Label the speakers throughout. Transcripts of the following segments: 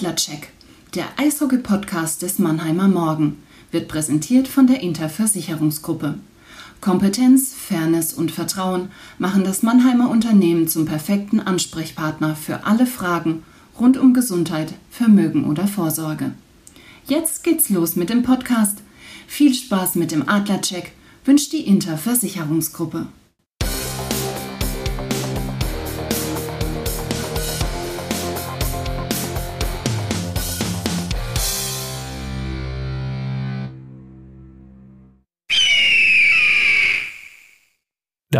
Speaker 1: Adlercheck, der Eishockey-Podcast des Mannheimer Morgen, wird präsentiert von der Interversicherungsgruppe. Kompetenz, Fairness und Vertrauen machen das Mannheimer Unternehmen zum perfekten Ansprechpartner für alle Fragen rund um Gesundheit, Vermögen oder Vorsorge. Jetzt geht's los mit dem Podcast. Viel Spaß mit dem Adlercheck wünscht die Interversicherungsgruppe.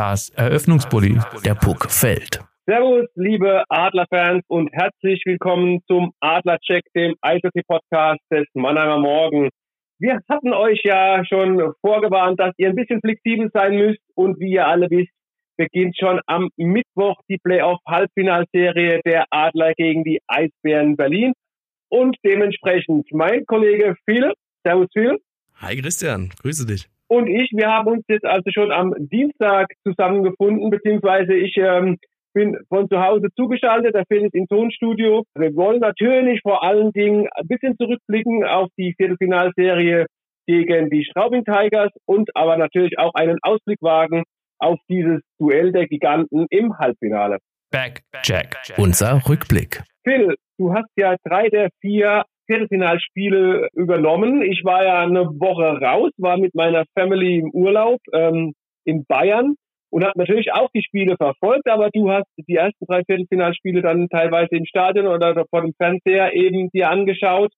Speaker 2: Das Eröffnungsbully, der Puck fällt.
Speaker 3: Servus, liebe Adlerfans und herzlich willkommen zum Adlercheck, dem Eishockey-Podcast des Mannheimer Morgen. Wir hatten euch ja schon vorgewarnt, dass ihr ein bisschen flexibel sein müsst und wie ihr alle wisst, beginnt schon am Mittwoch die Playoff-Halbfinalserie der Adler gegen die Eisbären Berlin und dementsprechend mein Kollege Phil. Servus Phil.
Speaker 2: Hi Christian, grüße dich
Speaker 3: und ich, wir haben uns jetzt also schon am Dienstag zusammengefunden, beziehungsweise ich ähm, bin von zu Hause zugeschaltet, der Phil ist im Tonstudio. Wir wollen natürlich vor allen Dingen ein bisschen zurückblicken auf die Viertelfinalserie gegen die Straubing Tigers und aber natürlich auch einen Ausblick wagen auf dieses Duell der Giganten im Halbfinale.
Speaker 2: Back, Jack. Unser Rückblick.
Speaker 3: Phil, du hast ja drei der vier Viertelfinalspiele übernommen. Ich war ja eine Woche raus, war mit meiner Family im Urlaub ähm, in Bayern und habe natürlich auch die Spiele verfolgt, aber du hast die ersten drei Viertelfinalspiele dann teilweise im Stadion oder vor dem Fernseher eben dir angeschaut.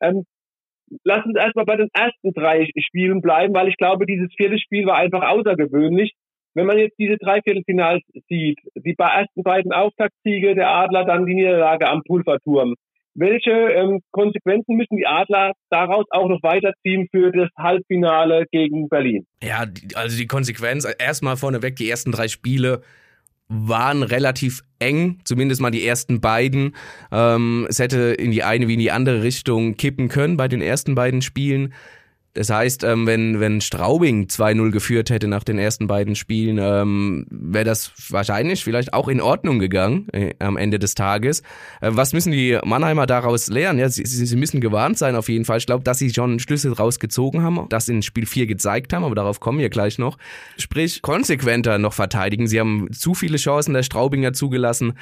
Speaker 3: Ähm, lass uns erstmal bei den ersten drei Spielen bleiben, weil ich glaube, dieses vierte Spiel war einfach außergewöhnlich. Wenn man jetzt diese drei Viertelfinals sieht, die ersten beiden Auftaktsiege der Adler, dann die Niederlage am Pulverturm. Welche ähm, Konsequenzen müssen die Adler daraus auch noch weiterziehen für das Halbfinale gegen Berlin?
Speaker 2: Ja, also die Konsequenz, erstmal vorneweg, die ersten drei Spiele waren relativ eng, zumindest mal die ersten beiden. Ähm, es hätte in die eine wie in die andere Richtung kippen können bei den ersten beiden Spielen. Das heißt, ähm, wenn, wenn Straubing 2-0 geführt hätte nach den ersten beiden Spielen, ähm, wäre das wahrscheinlich vielleicht auch in Ordnung gegangen äh, am Ende des Tages. Äh, was müssen die Mannheimer daraus lernen? Ja, sie, sie müssen gewarnt sein auf jeden Fall. Ich glaube, dass sie schon Schlüssel rausgezogen haben, das in Spiel 4 gezeigt haben, aber darauf kommen wir gleich noch. Sprich, konsequenter noch verteidigen. Sie haben zu viele Chancen der Straubinger zugelassen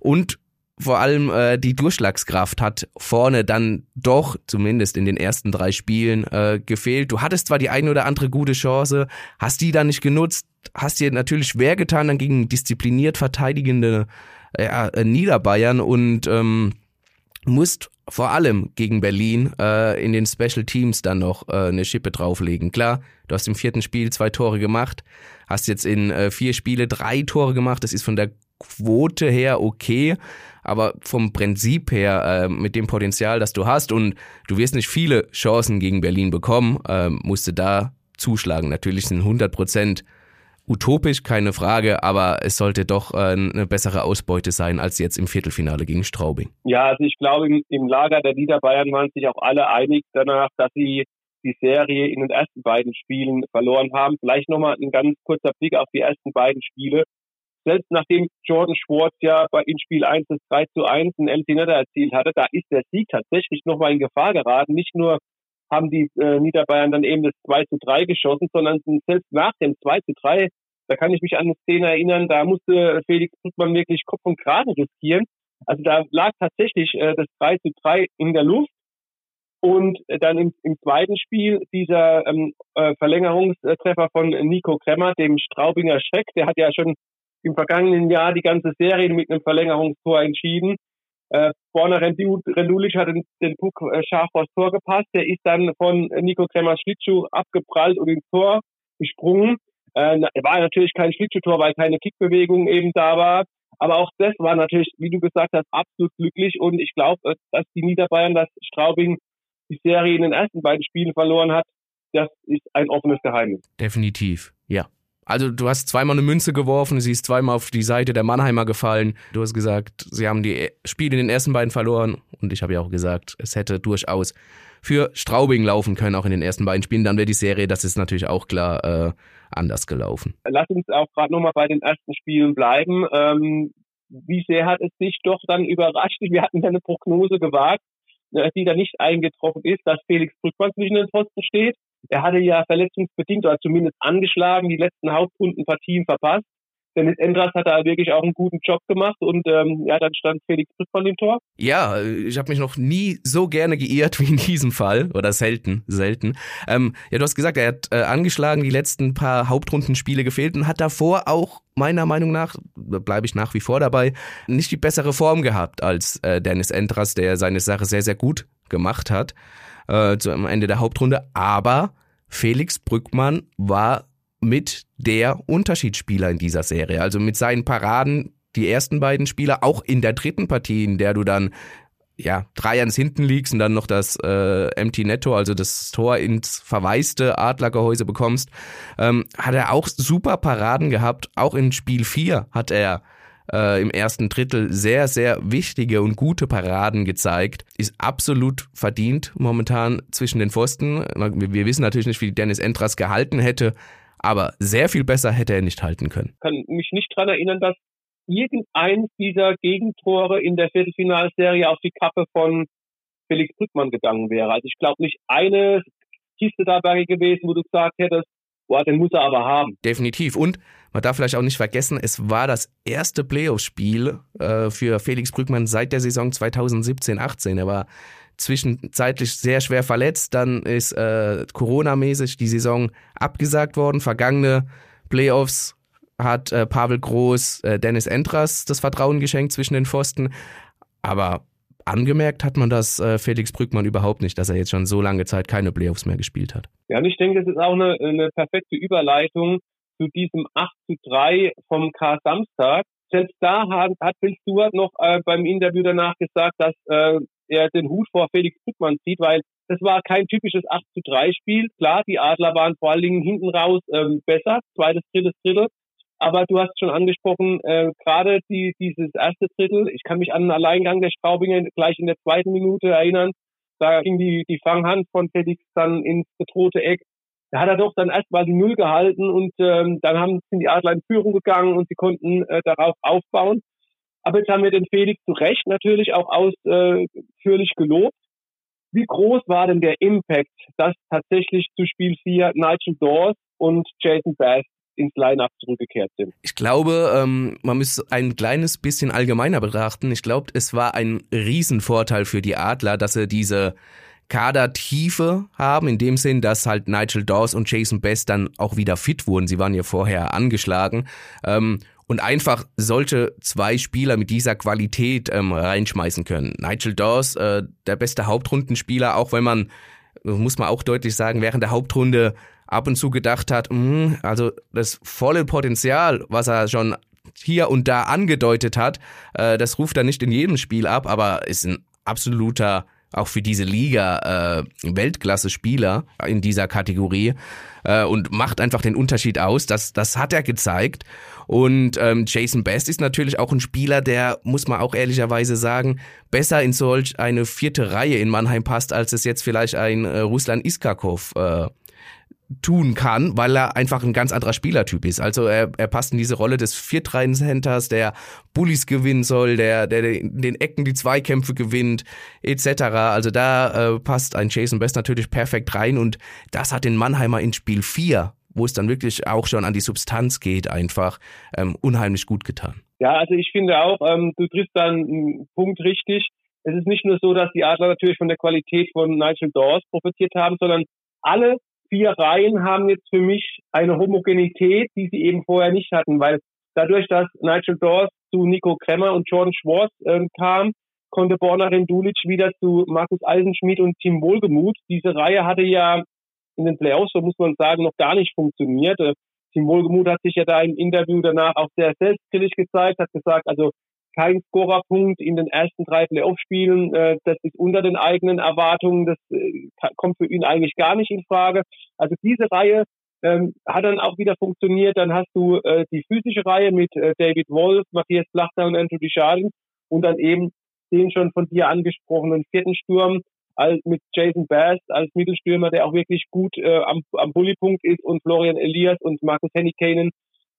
Speaker 2: und vor allem äh, die Durchschlagskraft hat vorne dann doch, zumindest in den ersten drei Spielen, äh, gefehlt. Du hattest zwar die eine oder andere gute Chance, hast die dann nicht genutzt, hast dir natürlich schwer getan dann gegen diszipliniert verteidigende äh, Niederbayern und ähm, musst vor allem gegen Berlin äh, in den Special Teams dann noch äh, eine Schippe drauflegen. Klar, du hast im vierten Spiel zwei Tore gemacht, hast jetzt in äh, vier Spiele drei Tore gemacht. Das ist von der Quote her okay, aber vom Prinzip her, äh, mit dem Potenzial, das du hast und du wirst nicht viele Chancen gegen Berlin bekommen, äh, musst du da zuschlagen. Natürlich sind 100 Prozent utopisch, keine Frage, aber es sollte doch äh, eine bessere Ausbeute sein als jetzt im Viertelfinale gegen Straubing.
Speaker 3: Ja, also ich glaube, im, im Lager der Niederbayern waren sich auch alle einig danach, dass sie die Serie in den ersten beiden Spielen verloren haben. Vielleicht nochmal ein ganz kurzer Blick auf die ersten beiden Spiele selbst nachdem Jordan Schwartz ja bei in Spiel 1 das 3 zu 1 ein Empty Netter erzielt hatte, da ist der Sieg tatsächlich nochmal in Gefahr geraten. Nicht nur haben die äh, Niederbayern dann eben das 2 zu 3 geschossen, sondern selbst nach dem 2 zu 3, da kann ich mich an eine Szene erinnern, da musste Felix Brückmann wirklich Kopf und Kragen riskieren. Also da lag tatsächlich äh, das 3 zu 3 in der Luft. Und dann im, im zweiten Spiel dieser ähm, äh, Verlängerungstreffer von Nico Kremmer, dem Straubinger Schreck, der hat ja schon im vergangenen Jahr die ganze Serie mit einem Verlängerungstor entschieden. Äh, Borna Rendulic hat den, den Puck äh, scharf vors Tor gepasst. Der ist dann von Nico Kremers Schlittschuh abgeprallt und ins Tor gesprungen. Äh, war natürlich kein Schlittschuhtor, weil keine Kickbewegung eben da war. Aber auch das war natürlich, wie du gesagt hast, absolut glücklich. Und ich glaube, äh, dass die Niederbayern, dass Straubing die Serie in den ersten beiden Spielen verloren hat, das ist ein offenes Geheimnis.
Speaker 2: Definitiv, ja. Also du hast zweimal eine Münze geworfen, sie ist zweimal auf die Seite der Mannheimer gefallen. Du hast gesagt, sie haben die Spiele in den ersten beiden verloren und ich habe ja auch gesagt, es hätte durchaus für Straubing laufen können, auch in den ersten beiden Spielen. Dann wäre die Serie, das ist natürlich auch klar, äh, anders gelaufen.
Speaker 3: Lass uns auch gerade nochmal bei den ersten Spielen bleiben. Ähm, wie sehr hat es dich doch dann überrascht? Wir hatten ja eine Prognose gewagt, äh, die da nicht eingetroffen ist, dass Felix Brückmann zwischen den Pfosten steht. Er hatte ja verletzungsbedingt oder zumindest angeschlagen die letzten Hauptrundenpartien verpasst. Dennis Endras hat da wirklich auch einen guten Job gemacht und ähm, ja, dann stand Felix Brückmann im Tor.
Speaker 2: Ja, ich habe mich noch nie so gerne geirrt wie in diesem Fall oder selten, selten. Ähm, ja, du hast gesagt, er hat äh, angeschlagen, die letzten paar Hauptrundenspiele gefehlt und hat davor auch meiner Meinung nach, bleibe ich nach wie vor dabei, nicht die bessere Form gehabt als äh, Dennis Endras, der seine Sache sehr, sehr gut gemacht hat äh, zu, am Ende der Hauptrunde. Aber Felix Brückmann war mit der Unterschiedsspieler in dieser Serie. Also mit seinen Paraden, die ersten beiden Spieler, auch in der dritten Partie, in der du dann ja, drei ans Hinten liegst und dann noch das äh, Empty Netto, also das Tor ins verwaiste Adlergehäuse bekommst, ähm, hat er auch super Paraden gehabt. Auch in Spiel 4 hat er äh, im ersten Drittel sehr, sehr wichtige und gute Paraden gezeigt. Ist absolut verdient momentan zwischen den Pfosten. Wir, wissen natürlich nicht, wie Dennis Entras gehalten hätte, aber sehr viel besser hätte er nicht halten können.
Speaker 3: Ich kann mich nicht daran erinnern, dass irgendeins dieser Gegentore in der Viertelfinalserie auf die Kappe von Felix Brückmann gegangen wäre. Also ich glaube nicht eine Kiste dabei gewesen, wo du gesagt hättest, boah, den muss er aber haben.
Speaker 2: Definitiv. Und man darf vielleicht auch nicht vergessen, es war das erste Playoff-Spiel äh, für Felix Brückmann seit der Saison 2017-18. Er war zwischenzeitlich sehr schwer verletzt, dann ist äh, Corona-mäßig die Saison abgesagt worden. Vergangene Playoffs hat äh, Pavel Groß äh, Dennis Entras das Vertrauen geschenkt zwischen den Pfosten. Aber angemerkt hat man das äh, Felix Brückmann überhaupt nicht, dass er jetzt schon so lange Zeit keine Playoffs mehr gespielt hat.
Speaker 3: Ja, und ich denke, das ist auch eine, eine perfekte Überleitung zu diesem 8 zu 3 vom K Samstag. Selbst da hat, hat Phil Stewart noch äh, beim Interview danach gesagt, dass äh, er den Hut vor Felix Brückmann zieht, weil das war kein typisches 8 zu 3 Spiel. Klar, die Adler waren vor allen Dingen hinten raus ähm, besser, zweites, drittes Drittel. Aber du hast schon angesprochen, äh, gerade die, dieses erste Drittel, ich kann mich an den Alleingang der Straubinger gleich in der zweiten Minute erinnern. Da ging die, die Fanghand von Felix dann ins bedrohte Eck. Da hat er doch dann erstmal die Null gehalten und ähm, dann haben, sind die Adler in Führung gegangen und sie konnten äh, darauf aufbauen. Aber jetzt haben wir den Felix zu Recht natürlich auch ausführlich gelobt. Wie groß war denn der Impact, dass tatsächlich zu Spiel 4 Nigel Dawes und Jason Bass ins Line-Up zurückgekehrt sind?
Speaker 2: Ich glaube, ähm, man muss ein kleines bisschen allgemeiner betrachten. Ich glaube, es war ein Riesenvorteil für die Adler, dass sie diese Kadertiefe haben, in dem Sinn, dass halt Nigel Dawes und Jason Best dann auch wieder fit wurden. Sie waren ja vorher angeschlagen. Ähm, und einfach solche zwei Spieler mit dieser Qualität ähm, reinschmeißen können. Nigel Dawes, äh, der beste Hauptrundenspieler, auch wenn man, muss man auch deutlich sagen, während der Hauptrunde ab und zu gedacht hat, mh, also das volle Potenzial, was er schon hier und da angedeutet hat, äh, das ruft er nicht in jedem Spiel ab, aber ist ein absoluter auch für diese Liga äh, Weltklasse-Spieler in dieser Kategorie äh, und macht einfach den Unterschied aus. Das, das hat er gezeigt. Und ähm, Jason Best ist natürlich auch ein Spieler, der, muss man auch ehrlicherweise sagen, besser in solch eine vierte Reihe in Mannheim passt, als es jetzt vielleicht ein äh, Ruslan Iskakov äh, tun kann, weil er einfach ein ganz anderer Spielertyp ist. Also er, er passt in diese Rolle des Viertreihen-Centers, der Bullies gewinnen soll, der, der in den Ecken die Zweikämpfe gewinnt, etc. Also da äh, passt ein Jason Best natürlich perfekt rein und das hat den Mannheimer in Spiel 4, wo es dann wirklich auch schon an die Substanz geht, einfach ähm, unheimlich gut getan.
Speaker 3: Ja, also ich finde auch, ähm, du triffst da einen Punkt richtig. Es ist nicht nur so, dass die Adler natürlich von der Qualität von Nigel Dawes profitiert haben, sondern alle vier Reihen haben jetzt für mich eine Homogenität, die sie eben vorher nicht hatten, weil dadurch, dass Nigel Dawes zu Nico Kremmer und Jordan Schwartz äh, kam, konnte Borna Rendulic wieder zu Markus Eisenschmidt und Tim Wohlgemuth. Diese Reihe hatte ja in den Playoffs, so muss man sagen, noch gar nicht funktioniert. Äh, Tim Wohlgemuth hat sich ja da im Interview danach auch sehr selbstkritisch gezeigt, hat gesagt, also kein Scorerpunkt in den ersten drei Playoff-Spielen. Äh, das ist unter den eigenen Erwartungen. Das äh, kommt für ihn eigentlich gar nicht in Frage. Also diese Reihe ähm, hat dann auch wieder funktioniert. Dann hast du äh, die physische Reihe mit äh, David Wolf, Matthias Blachter und Andrew Desjardins und dann eben den schon von dir angesprochenen vierten Sturm als mit Jason Bass als Mittelstürmer, der auch wirklich gut äh, am, am Bullypunkt ist und Florian Elias und Markus Hennikanen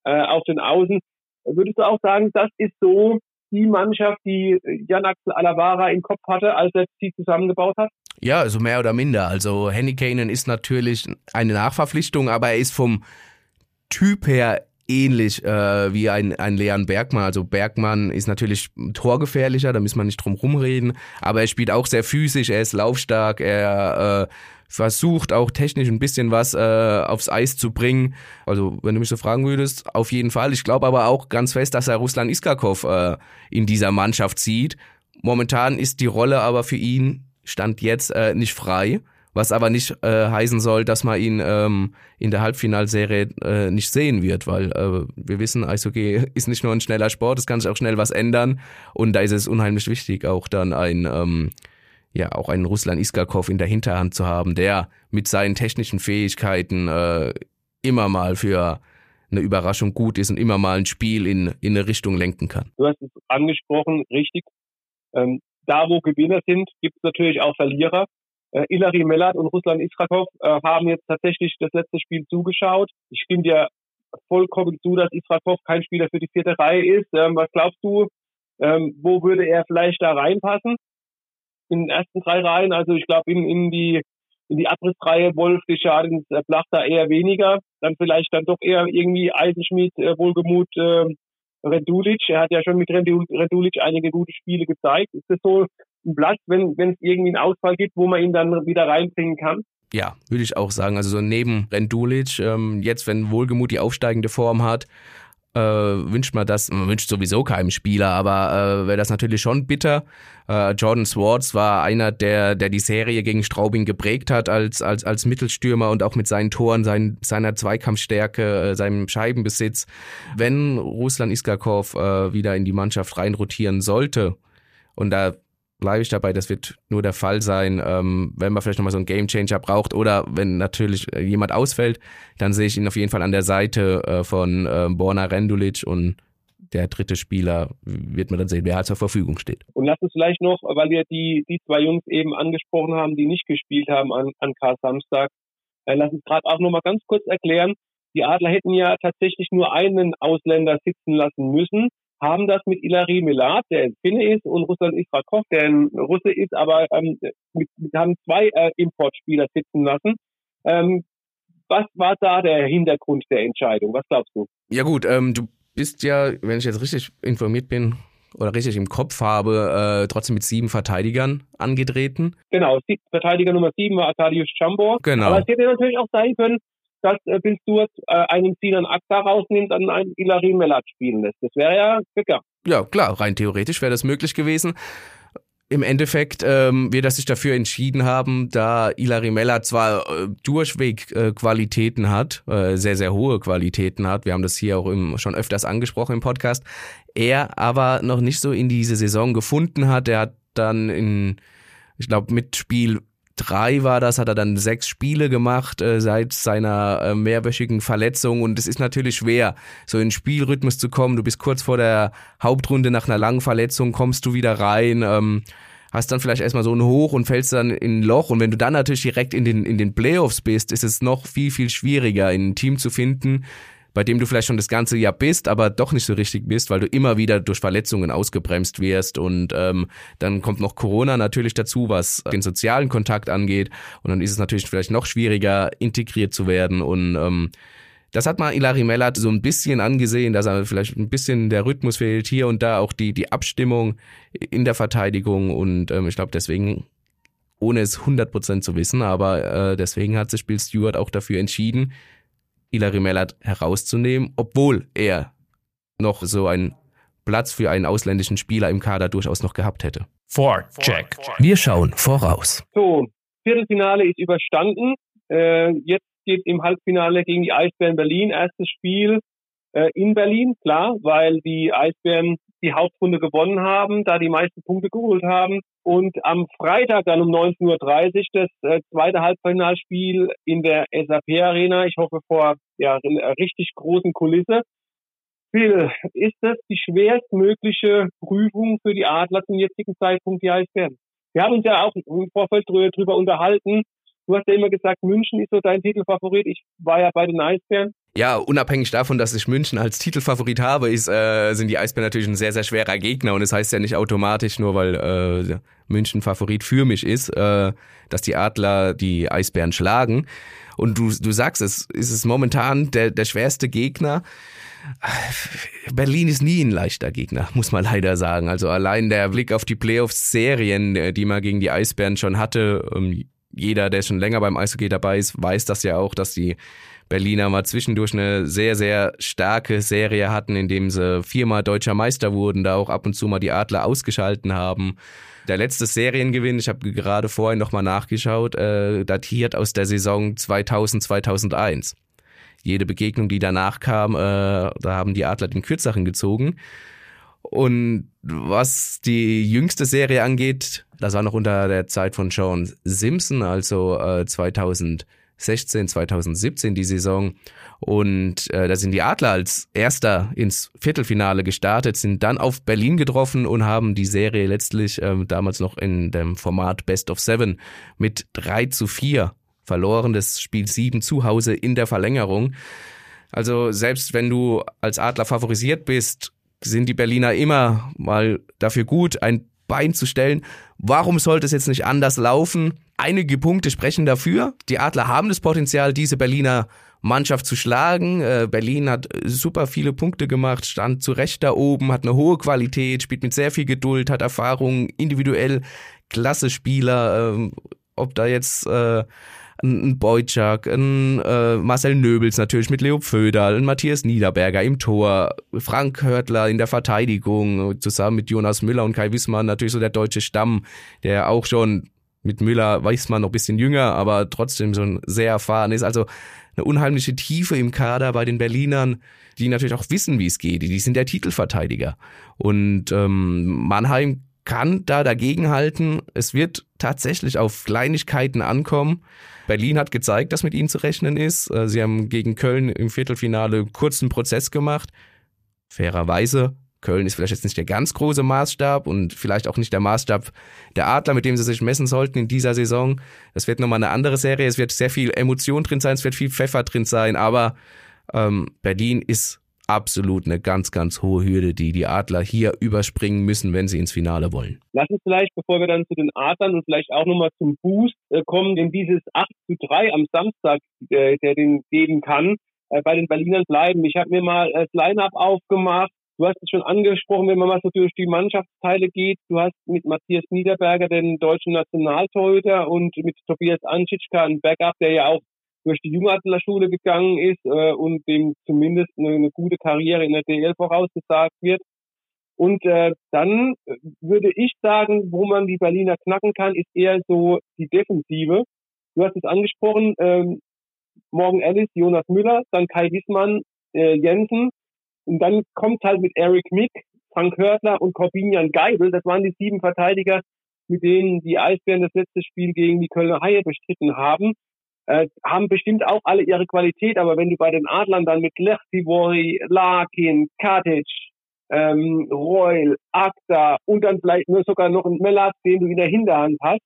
Speaker 3: äh, auf den Außen. Würdest du auch sagen, das ist so die Mannschaft, die Jan Axel Alavara im Kopf hatte, als er sie zusammengebaut hat?
Speaker 2: Ja, also mehr oder minder. Also Henny Kanen ist natürlich eine Nachverpflichtung, aber er ist vom Typ her ähnlich äh, wie ein, ein Leon Bergmann. Also Bergmann ist natürlich torgefährlicher, da müssen wir nicht drum rumreden, aber er spielt auch sehr physisch, er ist laufstark, er äh, versucht auch technisch ein bisschen was äh, aufs Eis zu bringen. Also wenn du mich so fragen würdest, auf jeden Fall. Ich glaube aber auch ganz fest, dass er Ruslan Iskakov äh, in dieser Mannschaft sieht. Momentan ist die Rolle aber für ihn Stand jetzt äh, nicht frei. Was aber nicht äh, heißen soll, dass man ihn ähm, in der Halbfinalserie äh, nicht sehen wird, weil äh, wir wissen, Eishockey ist nicht nur ein schneller Sport, es kann sich auch schnell was ändern und da ist es unheimlich wichtig, auch dann ein ähm, ja auch einen Ruslan Iskakov in der Hinterhand zu haben, der mit seinen technischen Fähigkeiten äh, immer mal für eine Überraschung gut ist und immer mal ein Spiel in, in eine Richtung lenken kann.
Speaker 3: Du hast es angesprochen, richtig. Ähm, da, wo Gewinner sind, gibt es natürlich auch Verlierer. Äh, Ilari Mellat und Ruslan Israkov äh, haben jetzt tatsächlich das letzte Spiel zugeschaut. Ich stimme dir vollkommen zu, dass Israkov kein Spieler für die vierte Reihe ist. Ähm, was glaubst du, ähm, wo würde er vielleicht da reinpassen? In den ersten drei Reihen, also ich glaube in, in die in die Abrissreihe Wolf, Deschadens, äh, Plachter eher weniger. Dann vielleicht dann doch eher irgendwie Eisenschmied, äh, Wohlgemut, äh, Rendulic. Er hat ja schon mit Rendulic einige gute Spiele gezeigt. Ist das so ein Platz, wenn wenn es irgendwie einen Ausfall gibt, wo man ihn dann wieder reinbringen kann?
Speaker 2: Ja, würde ich auch sagen. Also so neben Rendulic, ähm, jetzt wenn Wohlgemut die aufsteigende Form hat, äh, wünscht man das, man wünscht sowieso keinem Spieler, aber äh, wäre das natürlich schon bitter. Äh, Jordan Swartz war einer, der, der die Serie gegen Straubing geprägt hat als, als, als Mittelstürmer und auch mit seinen Toren, sein, seiner Zweikampfstärke, äh, seinem Scheibenbesitz. Wenn Ruslan Iskakov äh, wieder in die Mannschaft reinrotieren sollte, und da bleibe ich dabei, das wird nur der Fall sein, ähm, wenn man vielleicht nochmal so einen Gamechanger braucht oder wenn natürlich äh, jemand ausfällt, dann sehe ich ihn auf jeden Fall an der Seite äh, von äh, Borna Rendulic und der dritte Spieler wird man dann sehen, wer halt zur Verfügung steht.
Speaker 3: Und lass uns vielleicht noch, weil wir die, die zwei Jungs eben angesprochen haben, die nicht gespielt haben an, an Karl Samstag, äh, lass uns gerade auch nochmal ganz kurz erklären. Die Adler hätten ja tatsächlich nur einen Ausländer sitzen lassen müssen haben das mit Ilari Melat, der ein Finne ist, und Ruslan Israkov, der ein Russe ist, aber ähm, mit, haben zwei äh, Importspieler sitzen lassen. Ähm, was war da der Hintergrund der Entscheidung? Was glaubst du?
Speaker 2: Ja gut, ähm, du bist ja, wenn ich jetzt richtig informiert bin oder richtig im Kopf habe, äh, trotzdem mit sieben Verteidigern angetreten.
Speaker 3: Genau, Verteidiger Nummer sieben war Arkadiusz Chambor.
Speaker 2: Genau.
Speaker 3: Aber es hätte natürlich auch sein können, dass äh, Bill Stewart äh, einen Sinan Akta rausnimmt und einen Ilari Melat spielen lässt. Das wäre ja Ficker.
Speaker 2: Ja, klar, rein theoretisch wäre das möglich gewesen. Im Endeffekt ähm, wir das sich dafür entschieden haben, da Ilari Meller zwar äh, durchweg äh, Qualitäten hat, äh, sehr, sehr hohe Qualitäten hat, wir haben das hier auch im, schon öfters angesprochen im Podcast, er aber noch nicht so in diese Saison gefunden hat. Er hat dann in, ich glaube, mit Spiel drei war das, hat er dann sechs Spiele gemacht äh, seit seiner äh, mehrwöchigen Verletzung und es ist natürlich schwer, so in Spielrhythmus zu kommen. Du bist kurz vor der Hauptrunde nach einer langen Verletzung, kommst du wieder rein, ähm, hast dann vielleicht erstmal so ein Hoch und fällst dann in ein Loch und wenn du dann natürlich direkt in den, in den Playoffs bist, ist es noch viel, viel schwieriger, ein Team zu finden, bei dem du vielleicht schon das ganze Jahr bist, aber doch nicht so richtig bist, weil du immer wieder durch Verletzungen ausgebremst wirst. Und ähm, dann kommt noch Corona natürlich dazu, was den sozialen Kontakt angeht. Und dann ist es natürlich vielleicht noch schwieriger, integriert zu werden. Und ähm, das hat mal Ilari Mellat so ein bisschen angesehen, dass er vielleicht ein bisschen der Rhythmus fehlt, hier und da auch die, die Abstimmung in der Verteidigung. Und ähm, ich glaube deswegen ohne es 100% zu wissen, aber äh, deswegen hat sich Bill Stewart auch dafür entschieden, Ilari Mellat herauszunehmen, obwohl er noch so einen Platz für einen ausländischen Spieler im Kader durchaus noch gehabt hätte.
Speaker 4: Check. Wir schauen voraus.
Speaker 3: So, Viertelfinale ist überstanden. Äh, jetzt geht im Halbfinale gegen die Eisbären Berlin. Erstes Spiel äh, in Berlin, klar, weil die Eisbären die Hauptrunde gewonnen haben, da die meisten Punkte geholt haben. Und am Freitag dann um 19.30 Uhr das äh, zweite Halbfinalspiel in der SAP Arena. Ich hoffe vor ja, einer richtig großen Kulisse. Phil, ist das die schwerstmögliche Prüfung für die Adler zum jetzigen Zeitpunkt, die Eisbären? Wir haben uns ja auch im Vorfeld drüber unterhalten. Du hast ja immer gesagt, München ist so dein Titelfavorit. Ich war ja bei den Eisbären.
Speaker 2: Ja, unabhängig davon, dass ich München als Titelfavorit habe, ist, äh, sind die Eisbären natürlich ein sehr, sehr schwerer Gegner und es das heißt ja nicht automatisch, nur weil äh, München Favorit für mich ist, äh, dass die Adler die Eisbären schlagen. Und du, du sagst es, ist es momentan der, der schwerste Gegner. Berlin ist nie ein leichter Gegner, muss man leider sagen. Also allein der Blick auf die Playoffs-Serien, äh, die man gegen die Eisbären schon hatte, ähm, jeder, der schon länger beim Eishockey dabei ist, weiß das ja auch, dass die Berliner mal zwischendurch eine sehr, sehr starke Serie hatten, indem sie viermal deutscher Meister wurden, da auch ab und zu mal die Adler ausgeschalten haben. Der letzte Seriengewinn, ich habe gerade vorhin nochmal nachgeschaut, äh, datiert aus der Saison 2000, 2001. Jede Begegnung, die danach kam, äh, da haben die Adler den Kürzeren gezogen. Und was die jüngste Serie angeht, das war noch unter der Zeit von Sean Simpson, also äh, 2000 2016, 2017 die Saison. Und äh, da sind die Adler als Erster ins Viertelfinale gestartet, sind dann auf Berlin getroffen und haben die Serie letztlich äh, damals noch in dem Format Best of Seven mit 3 zu 4 verloren. Das Spiel 7 zu Hause in der Verlängerung. Also selbst wenn du als Adler favorisiert bist, sind die Berliner immer mal dafür gut, ein Bein zu stellen. Warum sollte es jetzt nicht anders laufen? Einige Punkte sprechen dafür. Die Adler haben das Potenzial, diese Berliner Mannschaft zu schlagen. Äh, Berlin hat super viele Punkte gemacht, stand zu Recht da oben, hat eine hohe Qualität, spielt mit sehr viel Geduld, hat Erfahrung, individuell klasse Spieler. Ähm, ob da jetzt äh, ein Boyczak, ein äh, Marcel Nöbels natürlich mit Leo Pföderl, ein Matthias Niederberger im Tor, Frank Hörtler in der Verteidigung, zusammen mit Jonas Müller und Kai Wissmann natürlich so der deutsche Stamm, der auch schon mit Müller weiß man noch ein bisschen jünger, aber trotzdem schon sehr erfahren ist. Also eine unheimliche Tiefe im Kader bei den Berlinern, die natürlich auch wissen, wie es geht. Die sind der Titelverteidiger. Und ähm, Mannheim kann da dagegenhalten. Es wird tatsächlich auf Kleinigkeiten ankommen. Berlin hat gezeigt, dass mit ihnen zu rechnen ist. Äh, sie haben gegen Köln im Viertelfinale kurzen Prozess gemacht. Fairerweise Köln ist vielleicht jetzt nicht der ganz große Maßstab und vielleicht auch nicht der Maßstab der Adler, mit dem sie sich messen sollten in dieser Saison. Das wird nochmal eine andere Serie. Es wird sehr viel Emotion drin sein, es wird viel Pfeffer drin sein, aber ähm, Berlin ist absolut eine ganz, ganz hohe Hürde, die die Adler hier überspringen müssen, wenn sie ins Finale wollen.
Speaker 3: Lass uns vielleicht, bevor wir dann zu den Adlern und vielleicht auch nochmal zum Boost äh, kommen, denn dieses 8 zu 3 am Samstag, äh, der den geben kann, äh, bei den Berlinern bleiben. Ich habe mir mal das Line-Up aufgemacht Du hast es schon angesprochen, wenn man mal so durch die Mannschaftsteile geht. Du hast mit Matthias Niederberger den deutschen Nationaltorhüter und mit Tobias Anschitschka ein Backup, der ja auch durch die Jungadlerschule gegangen ist äh, und dem zumindest eine, eine, gute Karriere in der DL vorausgesagt wird. Und äh, dann würde ich sagen, wo man die Berliner knacken kann, ist eher so die Defensive. Du hast es angesprochen, ähm, Morgan Ellis, Jonas Müller, dann Kai Wiesmann, äh, Jensen und dann kommt halt mit Eric Mick, Frank Hörtler und Corbinian Geibel, das waren die sieben Verteidiger, mit denen die Eisbären das letzte Spiel gegen die Kölner Haie bestritten haben. Äh, haben bestimmt auch alle ihre Qualität, aber wenn du bei den Adlern dann mit Lechtivori, Larkin, Katic, ähm, Reul, Akta und dann vielleicht nur sogar noch ein Melat, den du in der Hinterhand hast.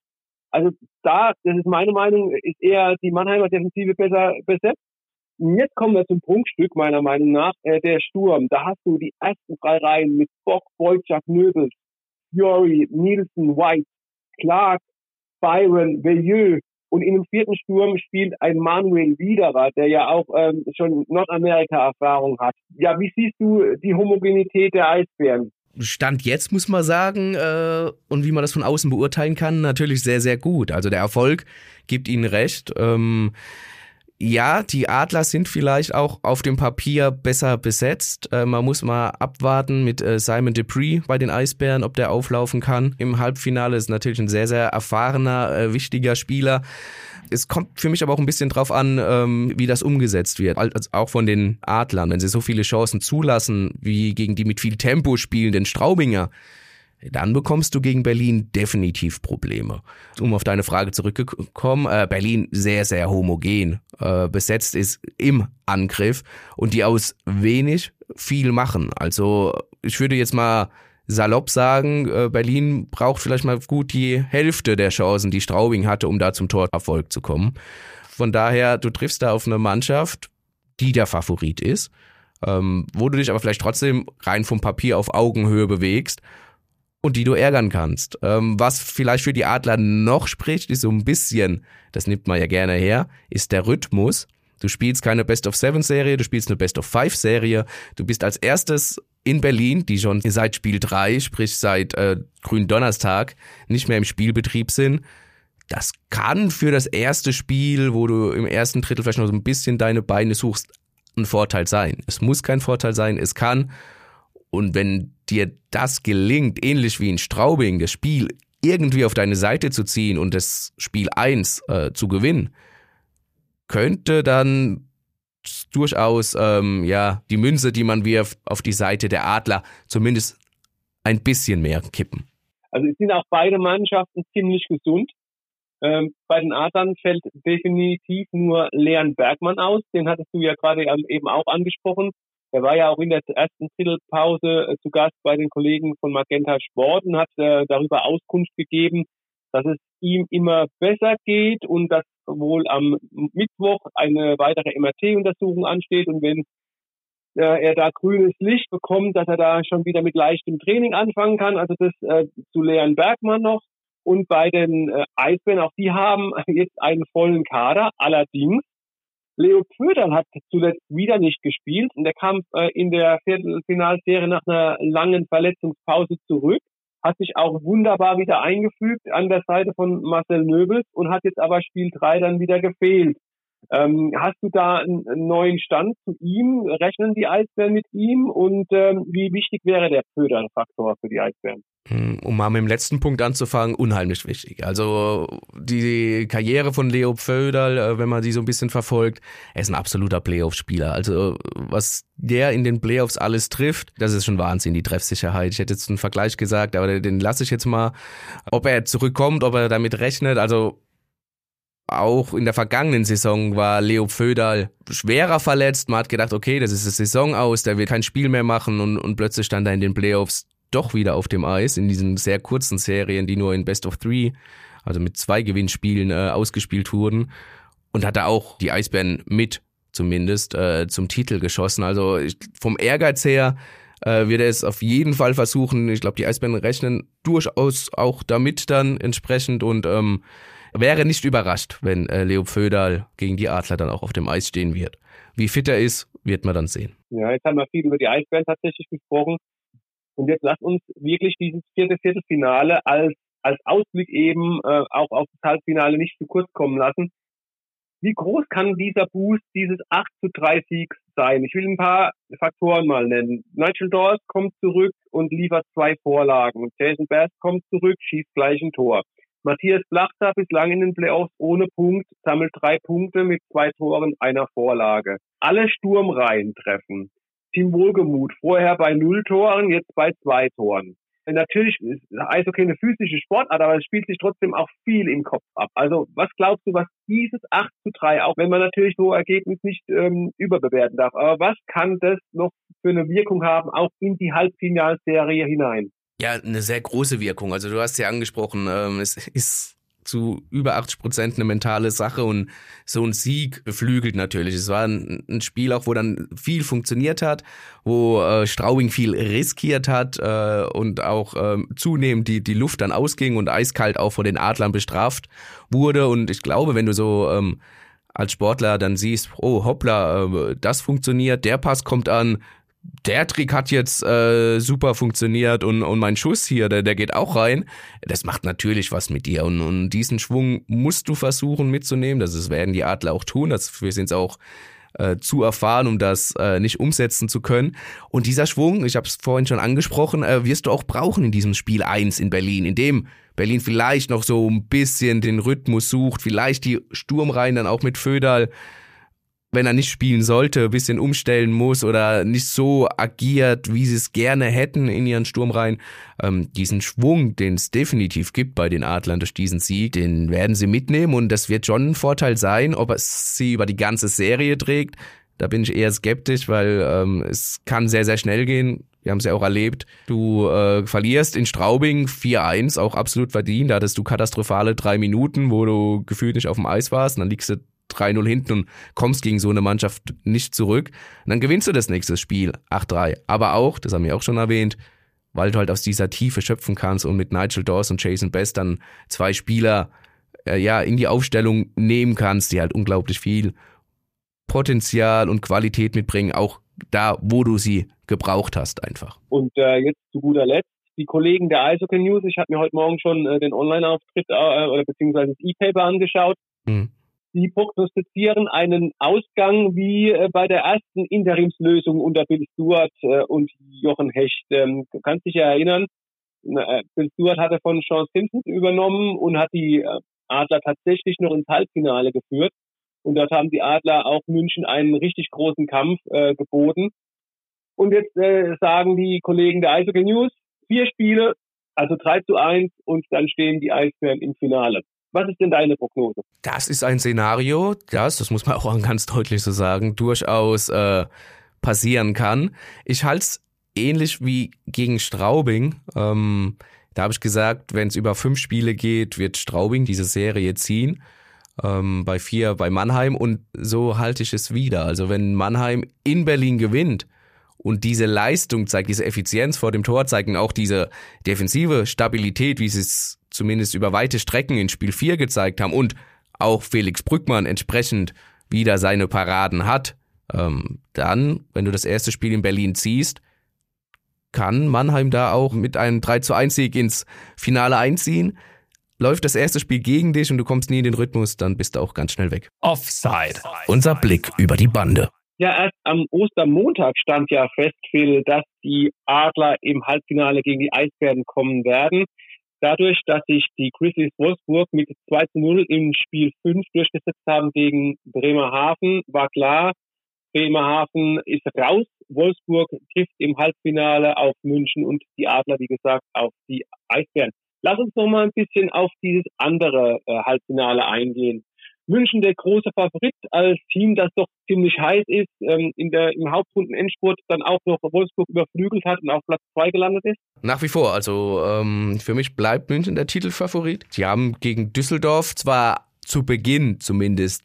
Speaker 3: Also da, das ist meine Meinung, ist eher die Mannheimer Defensive besser besetzt. Jetzt kommen wir zum Prunkstück meiner Meinung nach, äh, der Sturm. Da hast du die ersten drei Reihen mit Bock, Wojciech, Nöbel, Fury, Nielsen, White, Clark, Byron, Veilleux. Und in dem vierten Sturm spielt ein Manuel Widerer, der ja auch ähm, schon Nordamerika-Erfahrung hat. Ja, wie siehst du die Homogenität der Eisbären?
Speaker 2: Stand jetzt muss man sagen, äh, und wie man das von außen beurteilen kann, natürlich sehr, sehr gut. Also der Erfolg gibt ihnen recht. Ähm, ja, die Adler sind vielleicht auch auf dem Papier besser besetzt. Äh, man muss mal abwarten mit äh, Simon Dupree bei den Eisbären, ob der auflaufen kann. Im Halbfinale ist natürlich ein sehr, sehr erfahrener, äh, wichtiger Spieler. Es kommt für mich aber auch ein bisschen drauf an, ähm, wie das umgesetzt wird. Also auch von den Adlern, wenn sie so viele Chancen zulassen, wie gegen die mit viel Tempo spielenden Straubinger dann bekommst du gegen Berlin definitiv Probleme. Um auf deine Frage zurückzukommen, äh, Berlin sehr, sehr homogen äh, besetzt ist im Angriff und die aus wenig viel machen. Also ich würde jetzt mal salopp sagen, äh, Berlin braucht vielleicht mal gut die Hälfte der Chancen, die Straubing hatte, um da zum Torerfolg zu kommen. Von daher, du triffst da auf eine Mannschaft, die der Favorit ist, ähm, wo du dich aber vielleicht trotzdem rein vom Papier auf Augenhöhe bewegst und die du ärgern kannst. Ähm, was vielleicht für die Adler noch spricht, ist so ein bisschen, das nimmt man ja gerne her, ist der Rhythmus. Du spielst keine Best of Seven Serie, du spielst eine Best of Five Serie. Du bist als erstes in Berlin, die schon seit Spiel 3, sprich seit äh, Gründonnerstag, nicht mehr im Spielbetrieb sind. Das kann für das erste Spiel, wo du im ersten Drittel vielleicht noch so ein bisschen deine Beine suchst, ein Vorteil sein. Es muss kein Vorteil sein, es kann. Und wenn dir das gelingt, ähnlich wie in Straubing, das Spiel irgendwie auf deine Seite zu ziehen und das Spiel 1 äh, zu gewinnen, könnte dann durchaus ähm, ja die Münze, die man wirft, auf die Seite der Adler zumindest ein bisschen mehr kippen.
Speaker 3: Also es sind auch beide Mannschaften ziemlich gesund. Ähm, bei den Adlern fällt definitiv nur Leon Bergmann aus. Den hattest du ja gerade eben auch angesprochen. Er war ja auch in der ersten Drittelpause äh, zu Gast bei den Kollegen von Magenta Sport und hat äh, darüber Auskunft gegeben, dass es ihm immer besser geht und dass wohl am Mittwoch eine weitere MRT-Untersuchung ansteht und wenn äh, er da grünes Licht bekommt, dass er da schon wieder mit leichtem Training anfangen kann. Also das äh, zu Leon Bergmann noch. Und bei den äh, Eisbären, auch die haben jetzt einen vollen Kader. Allerdings, Leo Pföderl hat zuletzt wieder nicht gespielt und er kam äh, in der Viertelfinalserie nach einer langen Verletzungspause zurück hat sich auch wunderbar wieder eingefügt an der Seite von Marcel Nöbels und hat jetzt aber Spiel 3 dann wieder gefehlt. Ähm, hast du da einen, neuen Stand zu ihm? Rechnen die Eisbären mit ihm? Und ähm, wie wichtig wäre der Föder-Faktor für die Eisbären?
Speaker 2: Hm, um mal mit dem letzten Punkt anzufangen, unheimlich wichtig. Also die Karriere von Leo Pföderl, äh, wenn man die so ein bisschen verfolgt, er ist ein absoluter Playoff-Spieler. Also was der in den Playoffs alles trifft, das ist schon Wahnsinn, die Treffsicherheit. Ich hätte jetzt einen Vergleich gesagt, aber den lasse ich jetzt mal. Ob er zurückkommt, ob er damit rechnet, also auch in der vergangenen Saison war Leo Pföderl schwerer verletzt. Man hat gedacht, okay, das ist eine Saison aus, der wird kein Spiel mehr machen und, und plötzlich stand er in den Playoffs doch wieder auf dem Eis in diesen sehr kurzen Serien, die nur in Best of Three, also mit zwei Gewinnspielen äh, ausgespielt wurden und hatte auch die Eisbären mit zumindest äh, zum Titel geschossen. Also ich, vom Ehrgeiz her äh, wird er es auf jeden Fall versuchen. Ich glaube, die Eisbären rechnen durchaus auch damit dann entsprechend und ähm, wäre nicht überrascht, wenn äh, Leo Pföderl gegen die Adler dann auch auf dem Eis stehen wird. Wie fit er ist, wird man dann sehen.
Speaker 3: Ja, jetzt haben wir viel über die Eisbären tatsächlich gesprochen. Und jetzt lasst uns wirklich dieses vierte Viertelfinale als, als Ausblick eben äh, auch auf das Halbfinale nicht zu kurz kommen lassen. Wie groß kann dieser Boost dieses 8 zu 3 Siegs sein? Ich will ein paar Faktoren mal nennen. Nigel Dawes kommt zurück und liefert zwei Vorlagen. Jason Bass kommt zurück, schießt gleich ein Tor. Matthias Blachter bislang in den Playoffs ohne Punkt, sammelt drei Punkte mit zwei Toren, einer Vorlage. Alle Sturmreihen treffen. Team Wohlgemut. Vorher bei null Toren, jetzt bei zwei Toren. Natürlich ist Eishockey eine physische Sportart, aber es spielt sich trotzdem auch viel im Kopf ab. Also was glaubst du, was dieses 8 zu 3, auch wenn man natürlich so Ergebnis nicht ähm, überbewerten darf, aber was kann das noch für eine Wirkung haben, auch in die Halbfinalserie hinein?
Speaker 2: Ja, eine sehr große Wirkung. Also du hast ja angesprochen, ähm, es ist zu über 80 Prozent eine mentale Sache und so ein Sieg beflügelt natürlich. Es war ein, ein Spiel auch, wo dann viel funktioniert hat, wo äh, Straubing viel riskiert hat äh, und auch äh, zunehmend die, die Luft dann ausging und eiskalt auch vor den Adlern bestraft wurde. Und ich glaube, wenn du so ähm, als Sportler dann siehst, oh hoppla, äh, das funktioniert, der Pass kommt an, der Trick hat jetzt äh, super funktioniert und, und mein Schuss hier, der, der geht auch rein. Das macht natürlich was mit dir und, und diesen Schwung musst du versuchen mitzunehmen. Das ist, werden die Adler auch tun. Dafür sind sie auch äh, zu erfahren, um das äh, nicht umsetzen zu können. Und dieser Schwung, ich habe es vorhin schon angesprochen, äh, wirst du auch brauchen in diesem Spiel 1 in Berlin, in dem Berlin vielleicht noch so ein bisschen den Rhythmus sucht, vielleicht die Sturmreihen dann auch mit Föderl wenn er nicht spielen sollte, ein bisschen umstellen muss oder nicht so agiert, wie sie es gerne hätten in ihren Sturmreihen. Ähm, diesen Schwung, den es definitiv gibt bei den Adlern durch diesen Sieg, den werden sie mitnehmen und das wird schon ein Vorteil sein, ob es sie über die ganze Serie trägt. Da bin ich eher skeptisch, weil ähm, es kann sehr, sehr schnell gehen. Wir haben es ja auch erlebt. Du äh, verlierst in Straubing 4-1, auch absolut verdient. Da hattest du katastrophale drei Minuten, wo du gefühlt nicht auf dem Eis warst. Und dann liegst du 3-0 hinten und kommst gegen so eine Mannschaft nicht zurück. Und dann gewinnst du das nächste Spiel 8-3. Aber auch, das haben wir auch schon erwähnt, weil du halt aus dieser Tiefe schöpfen kannst und mit Nigel Dawes und Jason Best dann zwei Spieler äh, ja in die Aufstellung nehmen kannst, die halt unglaublich viel Potenzial und Qualität mitbringen, auch da, wo du sie gebraucht hast einfach.
Speaker 3: Und äh, jetzt zu guter Letzt die Kollegen der Eishockey News. Ich habe mir heute Morgen schon äh, den Online-Auftritt äh, oder beziehungsweise das E-Paper angeschaut. Mhm. Die prognostizieren einen Ausgang wie äh, bei der ersten Interimslösung unter Bill Stewart äh, und Jochen Hecht. Ähm, du kannst dich ja erinnern, äh, Bill Stewart hatte von Sean Simpson übernommen und hat die Adler tatsächlich noch ins Halbfinale geführt. Und dort haben die Adler auch München einen richtig großen Kampf geboten. Und jetzt sagen die Kollegen der Eishockey News, vier Spiele, also 3 zu 1 und dann stehen die Eisbären im Finale. Was ist denn deine Prognose?
Speaker 2: Das ist ein Szenario, das, das muss man auch ganz deutlich so sagen, durchaus äh, passieren kann. Ich halte es ähnlich wie gegen Straubing. Ähm, da habe ich gesagt, wenn es über fünf Spiele geht, wird Straubing diese Serie ziehen. Ähm, bei vier bei Mannheim und so halte ich es wieder. Also wenn Mannheim in Berlin gewinnt und diese Leistung zeigt, diese Effizienz vor dem Tor zeigt und auch diese defensive Stabilität, wie sie es zumindest über weite Strecken in Spiel 4 gezeigt haben und auch Felix Brückmann entsprechend wieder seine Paraden hat, ähm, dann, wenn du das erste Spiel in Berlin ziehst, kann Mannheim da auch mit einem 3 zu 1 Sieg ins Finale einziehen. Läuft das erste Spiel gegen dich und du kommst nie in den Rhythmus, dann bist du auch ganz schnell weg.
Speaker 4: Offside. Unser Blick über die Bande.
Speaker 3: Ja, erst am Ostermontag stand ja fest, Phil, dass die Adler im Halbfinale gegen die Eisbären kommen werden. Dadurch, dass sich die Grizzlies Wolfsburg mit 2 zu 0 im Spiel 5 durchgesetzt haben gegen Bremerhaven, war klar, Bremerhaven ist raus. Wolfsburg trifft im Halbfinale auf München und die Adler, wie gesagt, auf die Eisbären. Lass uns noch mal ein bisschen auf dieses andere äh, Halbfinale eingehen. München der große Favorit als Team, das doch ziemlich heiß ist, ähm, in der, im Hauptrunden-Endspurt dann auch noch Wolfsburg überflügelt hat und auf Platz 2 gelandet ist?
Speaker 2: Nach wie vor. Also ähm, für mich bleibt München der Titelfavorit. Die haben gegen Düsseldorf zwar zu Beginn zumindest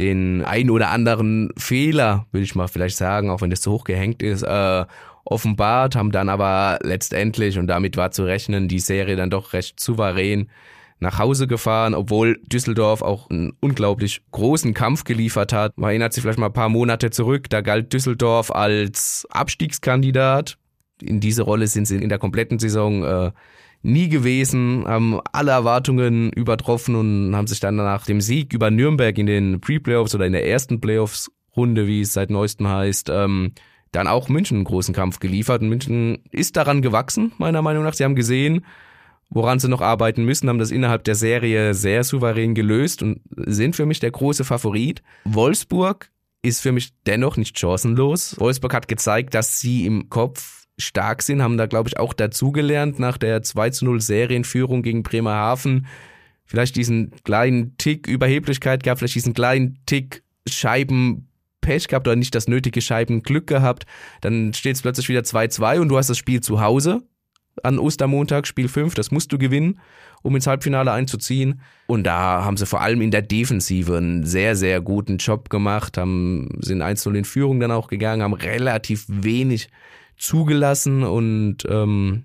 Speaker 2: den ein oder anderen Fehler, würde ich mal vielleicht sagen, auch wenn das zu hoch gehängt ist, äh, offenbart, haben dann aber letztendlich, und damit war zu rechnen, die Serie dann doch recht souverän nach Hause gefahren, obwohl Düsseldorf auch einen unglaublich großen Kampf geliefert hat. Man erinnert sich vielleicht mal ein paar Monate zurück, da galt Düsseldorf als Abstiegskandidat. In diese Rolle sind sie in der kompletten Saison äh, nie gewesen, haben alle Erwartungen übertroffen und haben sich dann nach dem Sieg über Nürnberg in den Pre-Playoffs oder in der ersten Playoffs-Runde, wie es seit neuestem heißt, ähm, dann auch München einen großen Kampf geliefert. Und München ist daran gewachsen, meiner Meinung nach. Sie haben gesehen, woran sie noch arbeiten müssen, haben das innerhalb der Serie sehr souverän gelöst und sind für mich der große Favorit. Wolfsburg ist für mich dennoch nicht chancenlos. Wolfsburg hat gezeigt, dass sie im Kopf stark sind, haben da, glaube ich, auch dazugelernt nach der 2 zu 0 Serienführung gegen Bremerhaven. Vielleicht diesen kleinen Tick Überheblichkeit gehabt, vielleicht diesen kleinen Tick Scheiben Pech gehabt oder nicht das nötige Scheibenglück gehabt. Dann steht es plötzlich wieder 2-2 und du hast das Spiel zu Hause an Ostermontag, Spiel 5, das musst du gewinnen, um ins Halbfinale einzuziehen. Und da haben sie vor allem in der Defensive einen sehr, sehr guten Job gemacht, haben, sind 1-0 in Führung dann auch gegangen, haben relativ wenig zugelassen und ähm,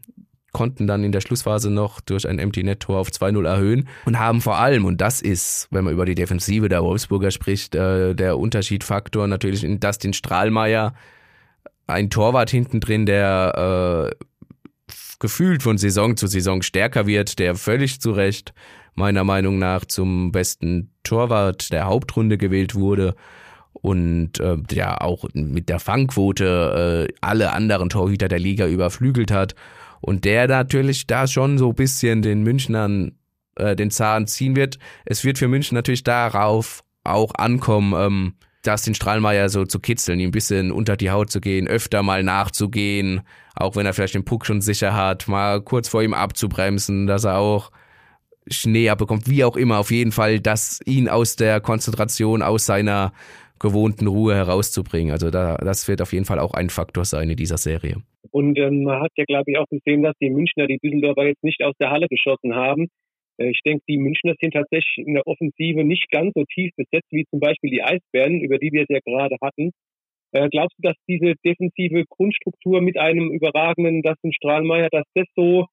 Speaker 2: konnten dann in der Schlussphase noch durch ein Empty Net Tor auf 2-0 erhöhen und haben vor allem, und das ist, wenn man über die Defensive der Wolfsburger spricht, äh, der Unterschiedfaktor natürlich in Dustin Strahlmeier, ein Torwart hinten drin, der äh, gefühlt von Saison zu Saison stärker wird, der völlig zu Recht meiner Meinung nach zum besten Torwart der Hauptrunde gewählt wurde und äh, der auch mit der Fangquote äh, alle anderen Torhüter der Liga überflügelt hat und der natürlich da schon so bisschen den Münchnern äh, den Zahn ziehen wird. Es wird für München natürlich darauf auch ankommen, ähm, das den Strahlmeier so zu kitzeln, ihm ein bisschen unter die Haut zu gehen, öfter mal nachzugehen, auch wenn er vielleicht den Puck schon sicher hat, mal kurz vor ihm abzubremsen, dass er auch Schnee abbekommt, wie auch immer, auf jeden Fall, dass ihn aus der Konzentration, aus seiner gewohnten Ruhe herauszubringen. Also da, das wird auf jeden Fall auch ein Faktor sein in dieser Serie.
Speaker 3: Und ähm, man hat ja, glaube ich, auch gesehen, dass die Münchner die Düsseldorfer jetzt nicht aus der Halle geschossen haben. Äh, ich denke, die Münchner sind tatsächlich in der Offensive nicht ganz so tief besetzt wie zum Beispiel die Eisbären, über die wir es ja gerade hatten. Äh, glaubst du, dass diese defensive Grundstruktur mit einem überragenden Dustin Strahlmeier, dass das so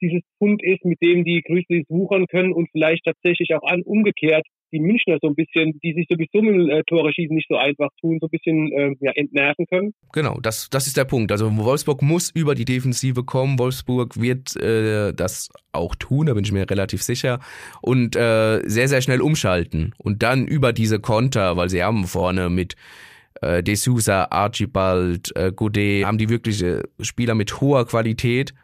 Speaker 3: dieses Punkt ist, mit dem die Grizzlies wuchern können und vielleicht tatsächlich auch an, umgekehrt die Münchner so ein bisschen, die sich sowieso mit äh, Tore schießen nicht so einfach tun, so ein bisschen äh, ja, entnerven können.
Speaker 2: Genau, das, das ist der Punkt. Also Wolfsburg muss über die Defensive kommen. Wolfsburg wird äh, das auch tun, da bin ich mir relativ sicher. Und äh, sehr, sehr schnell umschalten. Und dann über diese Konter, weil sie haben vorne mit äh, De Sousa, Archibald, äh, Godet, haben die wirklich äh, Spieler mit hoher Qualität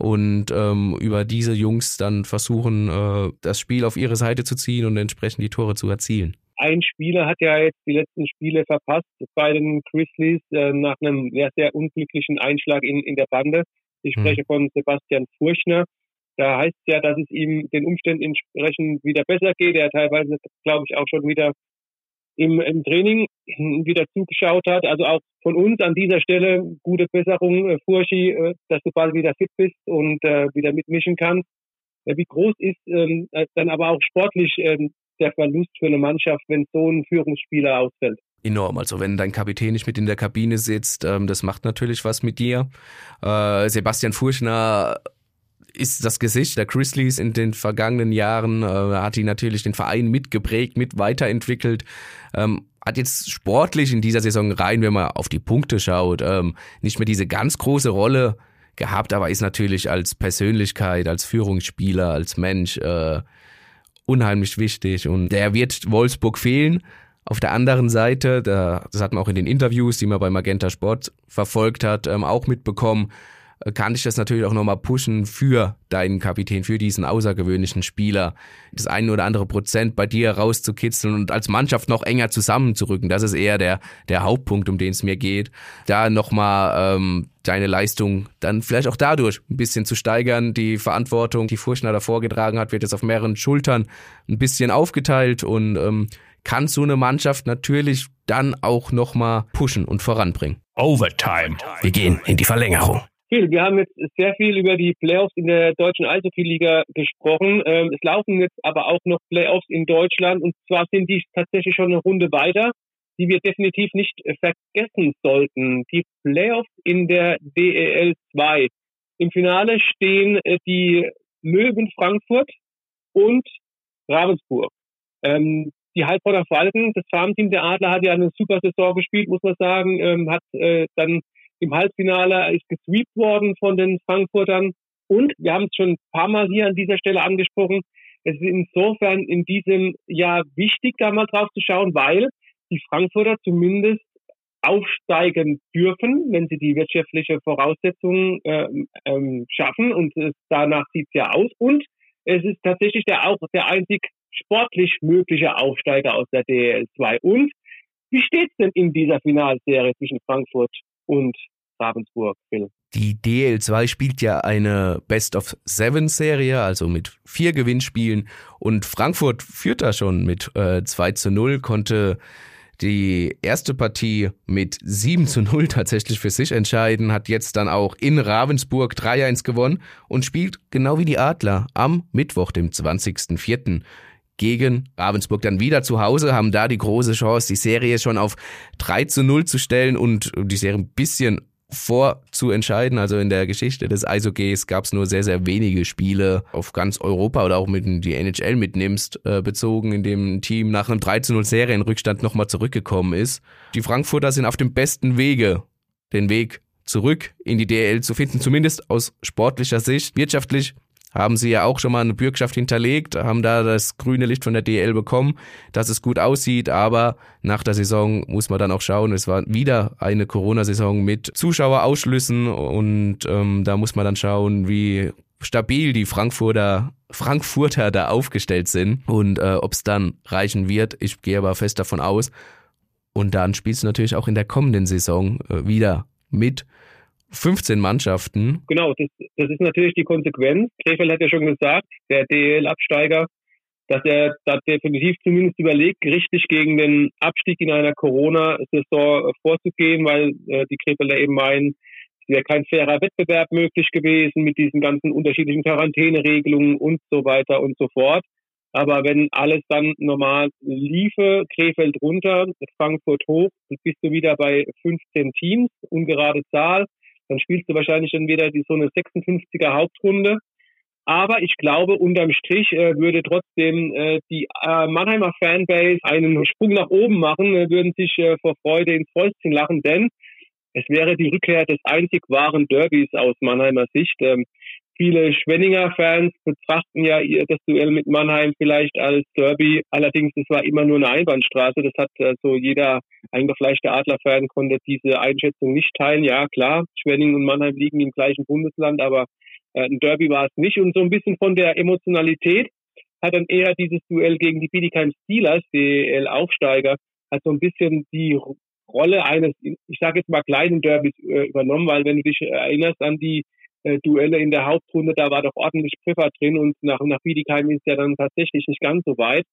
Speaker 2: und ähm, über diese Jungs dann versuchen, äh, das Spiel auf ihre Seite zu ziehen und entsprechend die Tore zu erzielen.
Speaker 3: Ein Spieler hat ja jetzt die letzten Spiele verpasst bei den Grizzlies äh, nach einem sehr, sehr unglücklichen Einschlag in, in der Bande. Ich hm. spreche mhm. von Sebastian Furchner. Da heißt es ja, dass es ihm den Umständen entsprechend wieder besser geht. Er teilweise, glaube ich, auch schon wieder im, im Training wieder zugeschaut hat. Also auch von uns an dieser Stelle gute Besserung, äh, Furchi, äh, dass du bald wieder fit bist und äh, wieder mitmischen kannst. Äh, wie groß ist ähm, äh, dann aber auch sportlich ähm, der Verlust für eine Mannschaft, wenn so ein Führungsspieler ausfällt?
Speaker 2: enorm. Also wenn dein Kapitän nicht mit in der Kabine sitzt, ähm, das macht natürlich was mit dir. Äh, Sebastian Furchner ist das Gesicht der Grizzlies in den vergangenen Jahren, äh, hat die natürlich den Verein mitgeprägt, mit weiterentwickelt. Ähm, hat jetzt sportlich in dieser Saison rein, wenn man auf die Punkte schaut, ähm, nicht mehr diese ganz große Rolle gehabt, aber ist natürlich als Persönlichkeit, als Führungsspieler, als Mensch äh, unheimlich wichtig und der wird Wolfsburg fehlen. Auf der anderen Seite, da, das hat man auch in den Interviews, die man bei Magenta Sport verfolgt hat, ähm, auch mitbekommen, kann ich das natürlich auch nochmal pushen für deinen Kapitän, für diesen außergewöhnlichen Spieler, das eine oder andere Prozent bei dir rauszukitzeln und als Mannschaft noch enger zusammenzurücken. Das ist eher der, der Hauptpunkt, um den es mir geht. Da nochmal ähm, deine Leistung dann vielleicht auch dadurch ein bisschen zu steigern. Die Verantwortung, die Furchner davor getragen hat, wird jetzt auf mehreren Schultern ein bisschen aufgeteilt und ähm, kann so eine Mannschaft natürlich dann auch nochmal pushen und voranbringen.
Speaker 4: Overtime. Wir gehen in die Verlängerung.
Speaker 3: Phil, wir haben jetzt sehr viel über die Playoffs in der deutschen Eishockey-Liga gesprochen. Ähm, es laufen jetzt aber auch noch Playoffs in Deutschland und zwar sind die tatsächlich schon eine Runde weiter, die wir definitiv nicht vergessen sollten. Die Playoffs in der DEL 2. Im Finale stehen äh, die Löwen Frankfurt und Ravensburg. Ähm, die Heilbronner Falken, das Farmteam der Adler hat ja eine super Saison gespielt, muss man sagen, ähm, hat äh, dann im Halbfinale ist gesweept worden von den Frankfurtern. Und wir haben es schon ein paar Mal hier an dieser Stelle angesprochen. Es ist insofern in diesem Jahr wichtig, da mal drauf zu schauen, weil die Frankfurter zumindest aufsteigen dürfen, wenn sie die wirtschaftliche Voraussetzungen äh, ähm, schaffen. Und es, danach sieht es ja aus. Und es ist tatsächlich der auch der einzig sportlich mögliche Aufsteiger aus der DL 2. Und wie steht es denn in dieser Finalserie zwischen Frankfurt und Ravensburg, Phil.
Speaker 2: Die DL2 spielt ja eine Best of Seven Serie, also mit vier Gewinnspielen. Und Frankfurt führt da schon mit äh, 2 zu 0, konnte die erste Partie mit 7 zu 0 tatsächlich für sich entscheiden, hat jetzt dann auch in Ravensburg 3-1 gewonnen und spielt genau wie die Adler am Mittwoch, dem 20.04 gegen Ravensburg dann wieder zu Hause, haben da die große Chance, die Serie schon auf 3 zu 0 zu stellen und die Serie ein bisschen vorzuentscheiden. Also in der Geschichte des Eishockeys gab es nur sehr, sehr wenige Spiele auf ganz Europa oder auch mit die NHL mitnimmst, äh, bezogen, in dem ein Team nach einem 3 zu 0 Serienrückstand nochmal zurückgekommen ist. Die Frankfurter sind auf dem besten Wege, den Weg zurück in die DL zu finden, zumindest aus sportlicher Sicht. Wirtschaftlich haben sie ja auch schon mal eine Bürgschaft hinterlegt, haben da das grüne Licht von der DL bekommen, dass es gut aussieht, aber nach der Saison muss man dann auch schauen, es war wieder eine Corona-Saison mit Zuschauerausschlüssen und ähm, da muss man dann schauen, wie stabil die Frankfurter Frankfurter da aufgestellt sind und äh, ob es dann reichen wird. Ich gehe aber fest davon aus. Und dann spielst du natürlich auch in der kommenden Saison äh, wieder mit 15 Mannschaften.
Speaker 3: Genau, das, das ist natürlich die Konsequenz. Krefeld hat ja schon gesagt, der DL-Absteiger, dass er da definitiv zumindest überlegt, richtig gegen den Abstieg in einer Corona-Saison vorzugehen, weil äh, die Krefelder eben meinen, wäre kein fairer Wettbewerb möglich gewesen mit diesen ganzen unterschiedlichen Quarantäneregelungen und so weiter und so fort. Aber wenn alles dann normal liefe, Krefeld runter, Frankfurt hoch, bist du wieder bei 15 Teams, ungerade Zahl. Dann spielst du wahrscheinlich dann wieder die, so eine 56er Hauptrunde. Aber ich glaube, unterm Strich äh, würde trotzdem äh, die äh, Mannheimer Fanbase einen Sprung nach oben machen, äh, würden sich äh, vor Freude ins Fäustchen lachen, denn es wäre die Rückkehr des einzig wahren Derbys aus Mannheimer Sicht. Ähm, viele Schwenninger Fans betrachten ja das Duell mit Mannheim vielleicht als Derby. Allerdings, es war immer nur eine Einbahnstraße. Das hat also jeder eingefleischte Adler-Fan konnte diese Einschätzung nicht teilen. Ja, klar, Schwenning und Mannheim liegen im gleichen Bundesland, aber äh, ein Derby war es nicht. Und so ein bisschen von der Emotionalität hat dann eher dieses Duell gegen die Bietigheim Steelers, DL-Aufsteiger, hat so ein bisschen die Rolle eines, ich sage jetzt mal kleinen Derbys äh, übernommen, weil wenn du dich erinnerst an die äh, Duelle in der Hauptrunde, da war doch ordentlich Pfeffer drin und nach, nach Bietigheim ist ja dann tatsächlich nicht ganz so weit.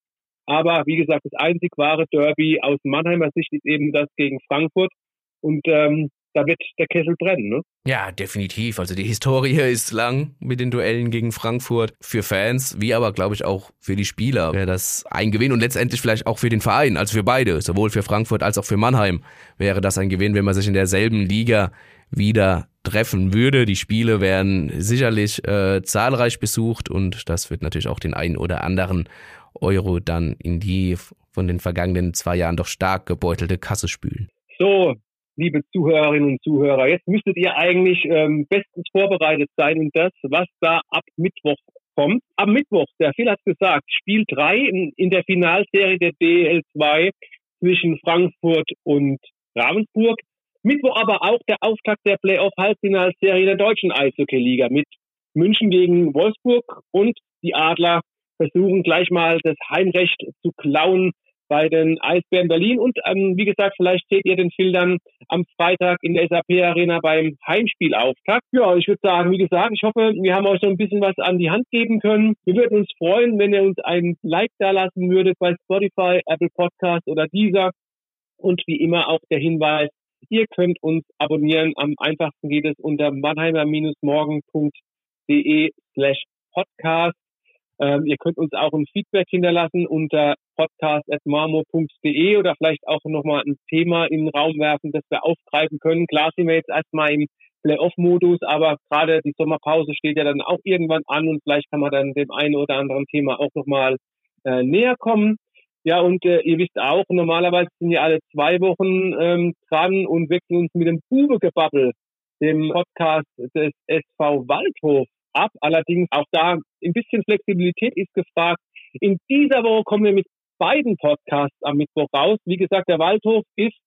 Speaker 3: Aber wie gesagt, das einzig wahre Derby aus Mannheimer Sicht ist eben das gegen Frankfurt. Und ähm, da wird der Kessel brennen. Ne?
Speaker 2: Ja, definitiv. Also die Historie ist lang mit den Duellen gegen Frankfurt. Für Fans, wie aber, glaube ich, auch für die Spieler wäre das ein Gewinn und letztendlich vielleicht auch für den Verein, also für beide, sowohl für Frankfurt als auch für Mannheim wäre das ein Gewinn, wenn man sich in derselben Liga wieder treffen würde. Die Spiele werden sicherlich äh, zahlreich besucht und das wird natürlich auch den einen oder anderen Euro dann in die von den vergangenen zwei Jahren doch stark gebeutelte Kasse spülen.
Speaker 3: So, liebe Zuhörerinnen und Zuhörer, jetzt müsstet ihr eigentlich ähm, bestens vorbereitet sein in das, was da ab Mittwoch kommt. Am Mittwoch, der Phil hat gesagt, Spiel 3 in, in der Finalserie der DL2 zwischen Frankfurt und Ravensburg. Mittwoch aber auch der Auftakt der Playoff-Halbfinalserie der deutschen Eishockey-Liga mit München gegen Wolfsburg und die Adler versuchen gleich mal das Heimrecht zu klauen bei den Eisbären Berlin. Und ähm, wie gesagt, vielleicht seht ihr den Film dann am Freitag in der SAP Arena beim Heimspielauftakt. Ja, ich würde sagen, wie gesagt, ich hoffe, wir haben euch so ein bisschen was an die Hand geben können. Wir würden uns freuen, wenn ihr uns ein Like da lassen würdet bei Spotify, Apple Podcast oder dieser. Und wie immer auch der Hinweis, ihr könnt uns abonnieren. Am einfachsten geht es unter mannheimer-morgen.de slash podcast. Ähm, ihr könnt uns auch ein Feedback hinterlassen unter podcast.marmo.de oder vielleicht auch nochmal ein Thema in den Raum werfen, das wir aufgreifen können. Klar sind wir jetzt erstmal im Playoff-Modus, aber gerade die Sommerpause steht ja dann auch irgendwann an und vielleicht kann man dann dem einen oder anderen Thema auch nochmal äh, näher kommen. Ja, und äh, ihr wisst auch, normalerweise sind wir alle zwei Wochen ähm, dran und wechseln uns mit dem Bubegebabbel, dem Podcast des SV Waldhof ab. Allerdings auch da ein bisschen Flexibilität ist gefragt. In dieser Woche kommen wir mit beiden Podcasts am Mittwoch raus. Wie gesagt, der Waldhof ist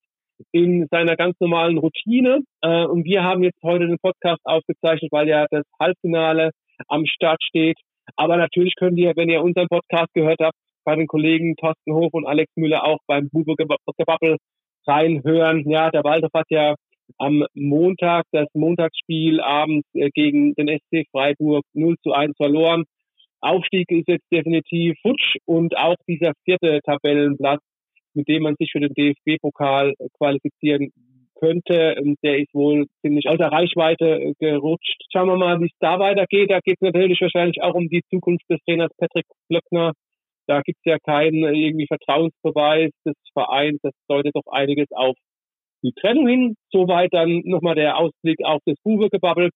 Speaker 3: in seiner ganz normalen Routine. Äh, und wir haben jetzt heute den Podcast aufgezeichnet, weil ja das Halbfinale am Start steht. Aber natürlich könnt ihr, wenn ihr unseren Podcast gehört habt, bei den Kollegen Thorsten Hof und Alex Müller auch beim Bube Gebabbel reinhören. Ja, der Waldhof hat ja am Montag das Montagsspiel abends äh, gegen den SC Freiburg 0 zu 1 verloren. Aufstieg ist jetzt definitiv futsch und auch dieser vierte Tabellenplatz, mit dem man sich für den DFB-Pokal qualifizieren könnte, ähm, der ist wohl ziemlich außer Reichweite äh, gerutscht. Schauen wir mal, wie es da weitergeht. Da geht es natürlich wahrscheinlich auch um die Zukunft des Trainers Patrick Blöckner. Da gibt es ja keinen äh, irgendwie Vertrauensbeweis des Vereins. Das deutet doch einiges auf die Trennung hin. Soweit dann nochmal der Ausblick auf das Buwe-Gebabbel.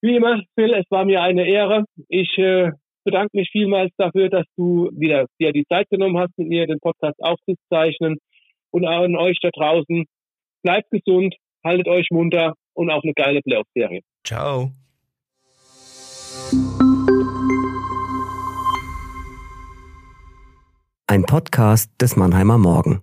Speaker 3: Wie immer, Phil, es war mir eine Ehre. Ich äh, bedanke mich vielmals dafür, dass du wieder dir die Zeit genommen hast, mit mir den Podcast aufzuzeichnen. Und an euch da draußen, bleibt gesund, haltet euch munter und auf eine geile Playoff-Serie.
Speaker 2: Ciao.
Speaker 5: Ein Podcast des Mannheimer Morgen.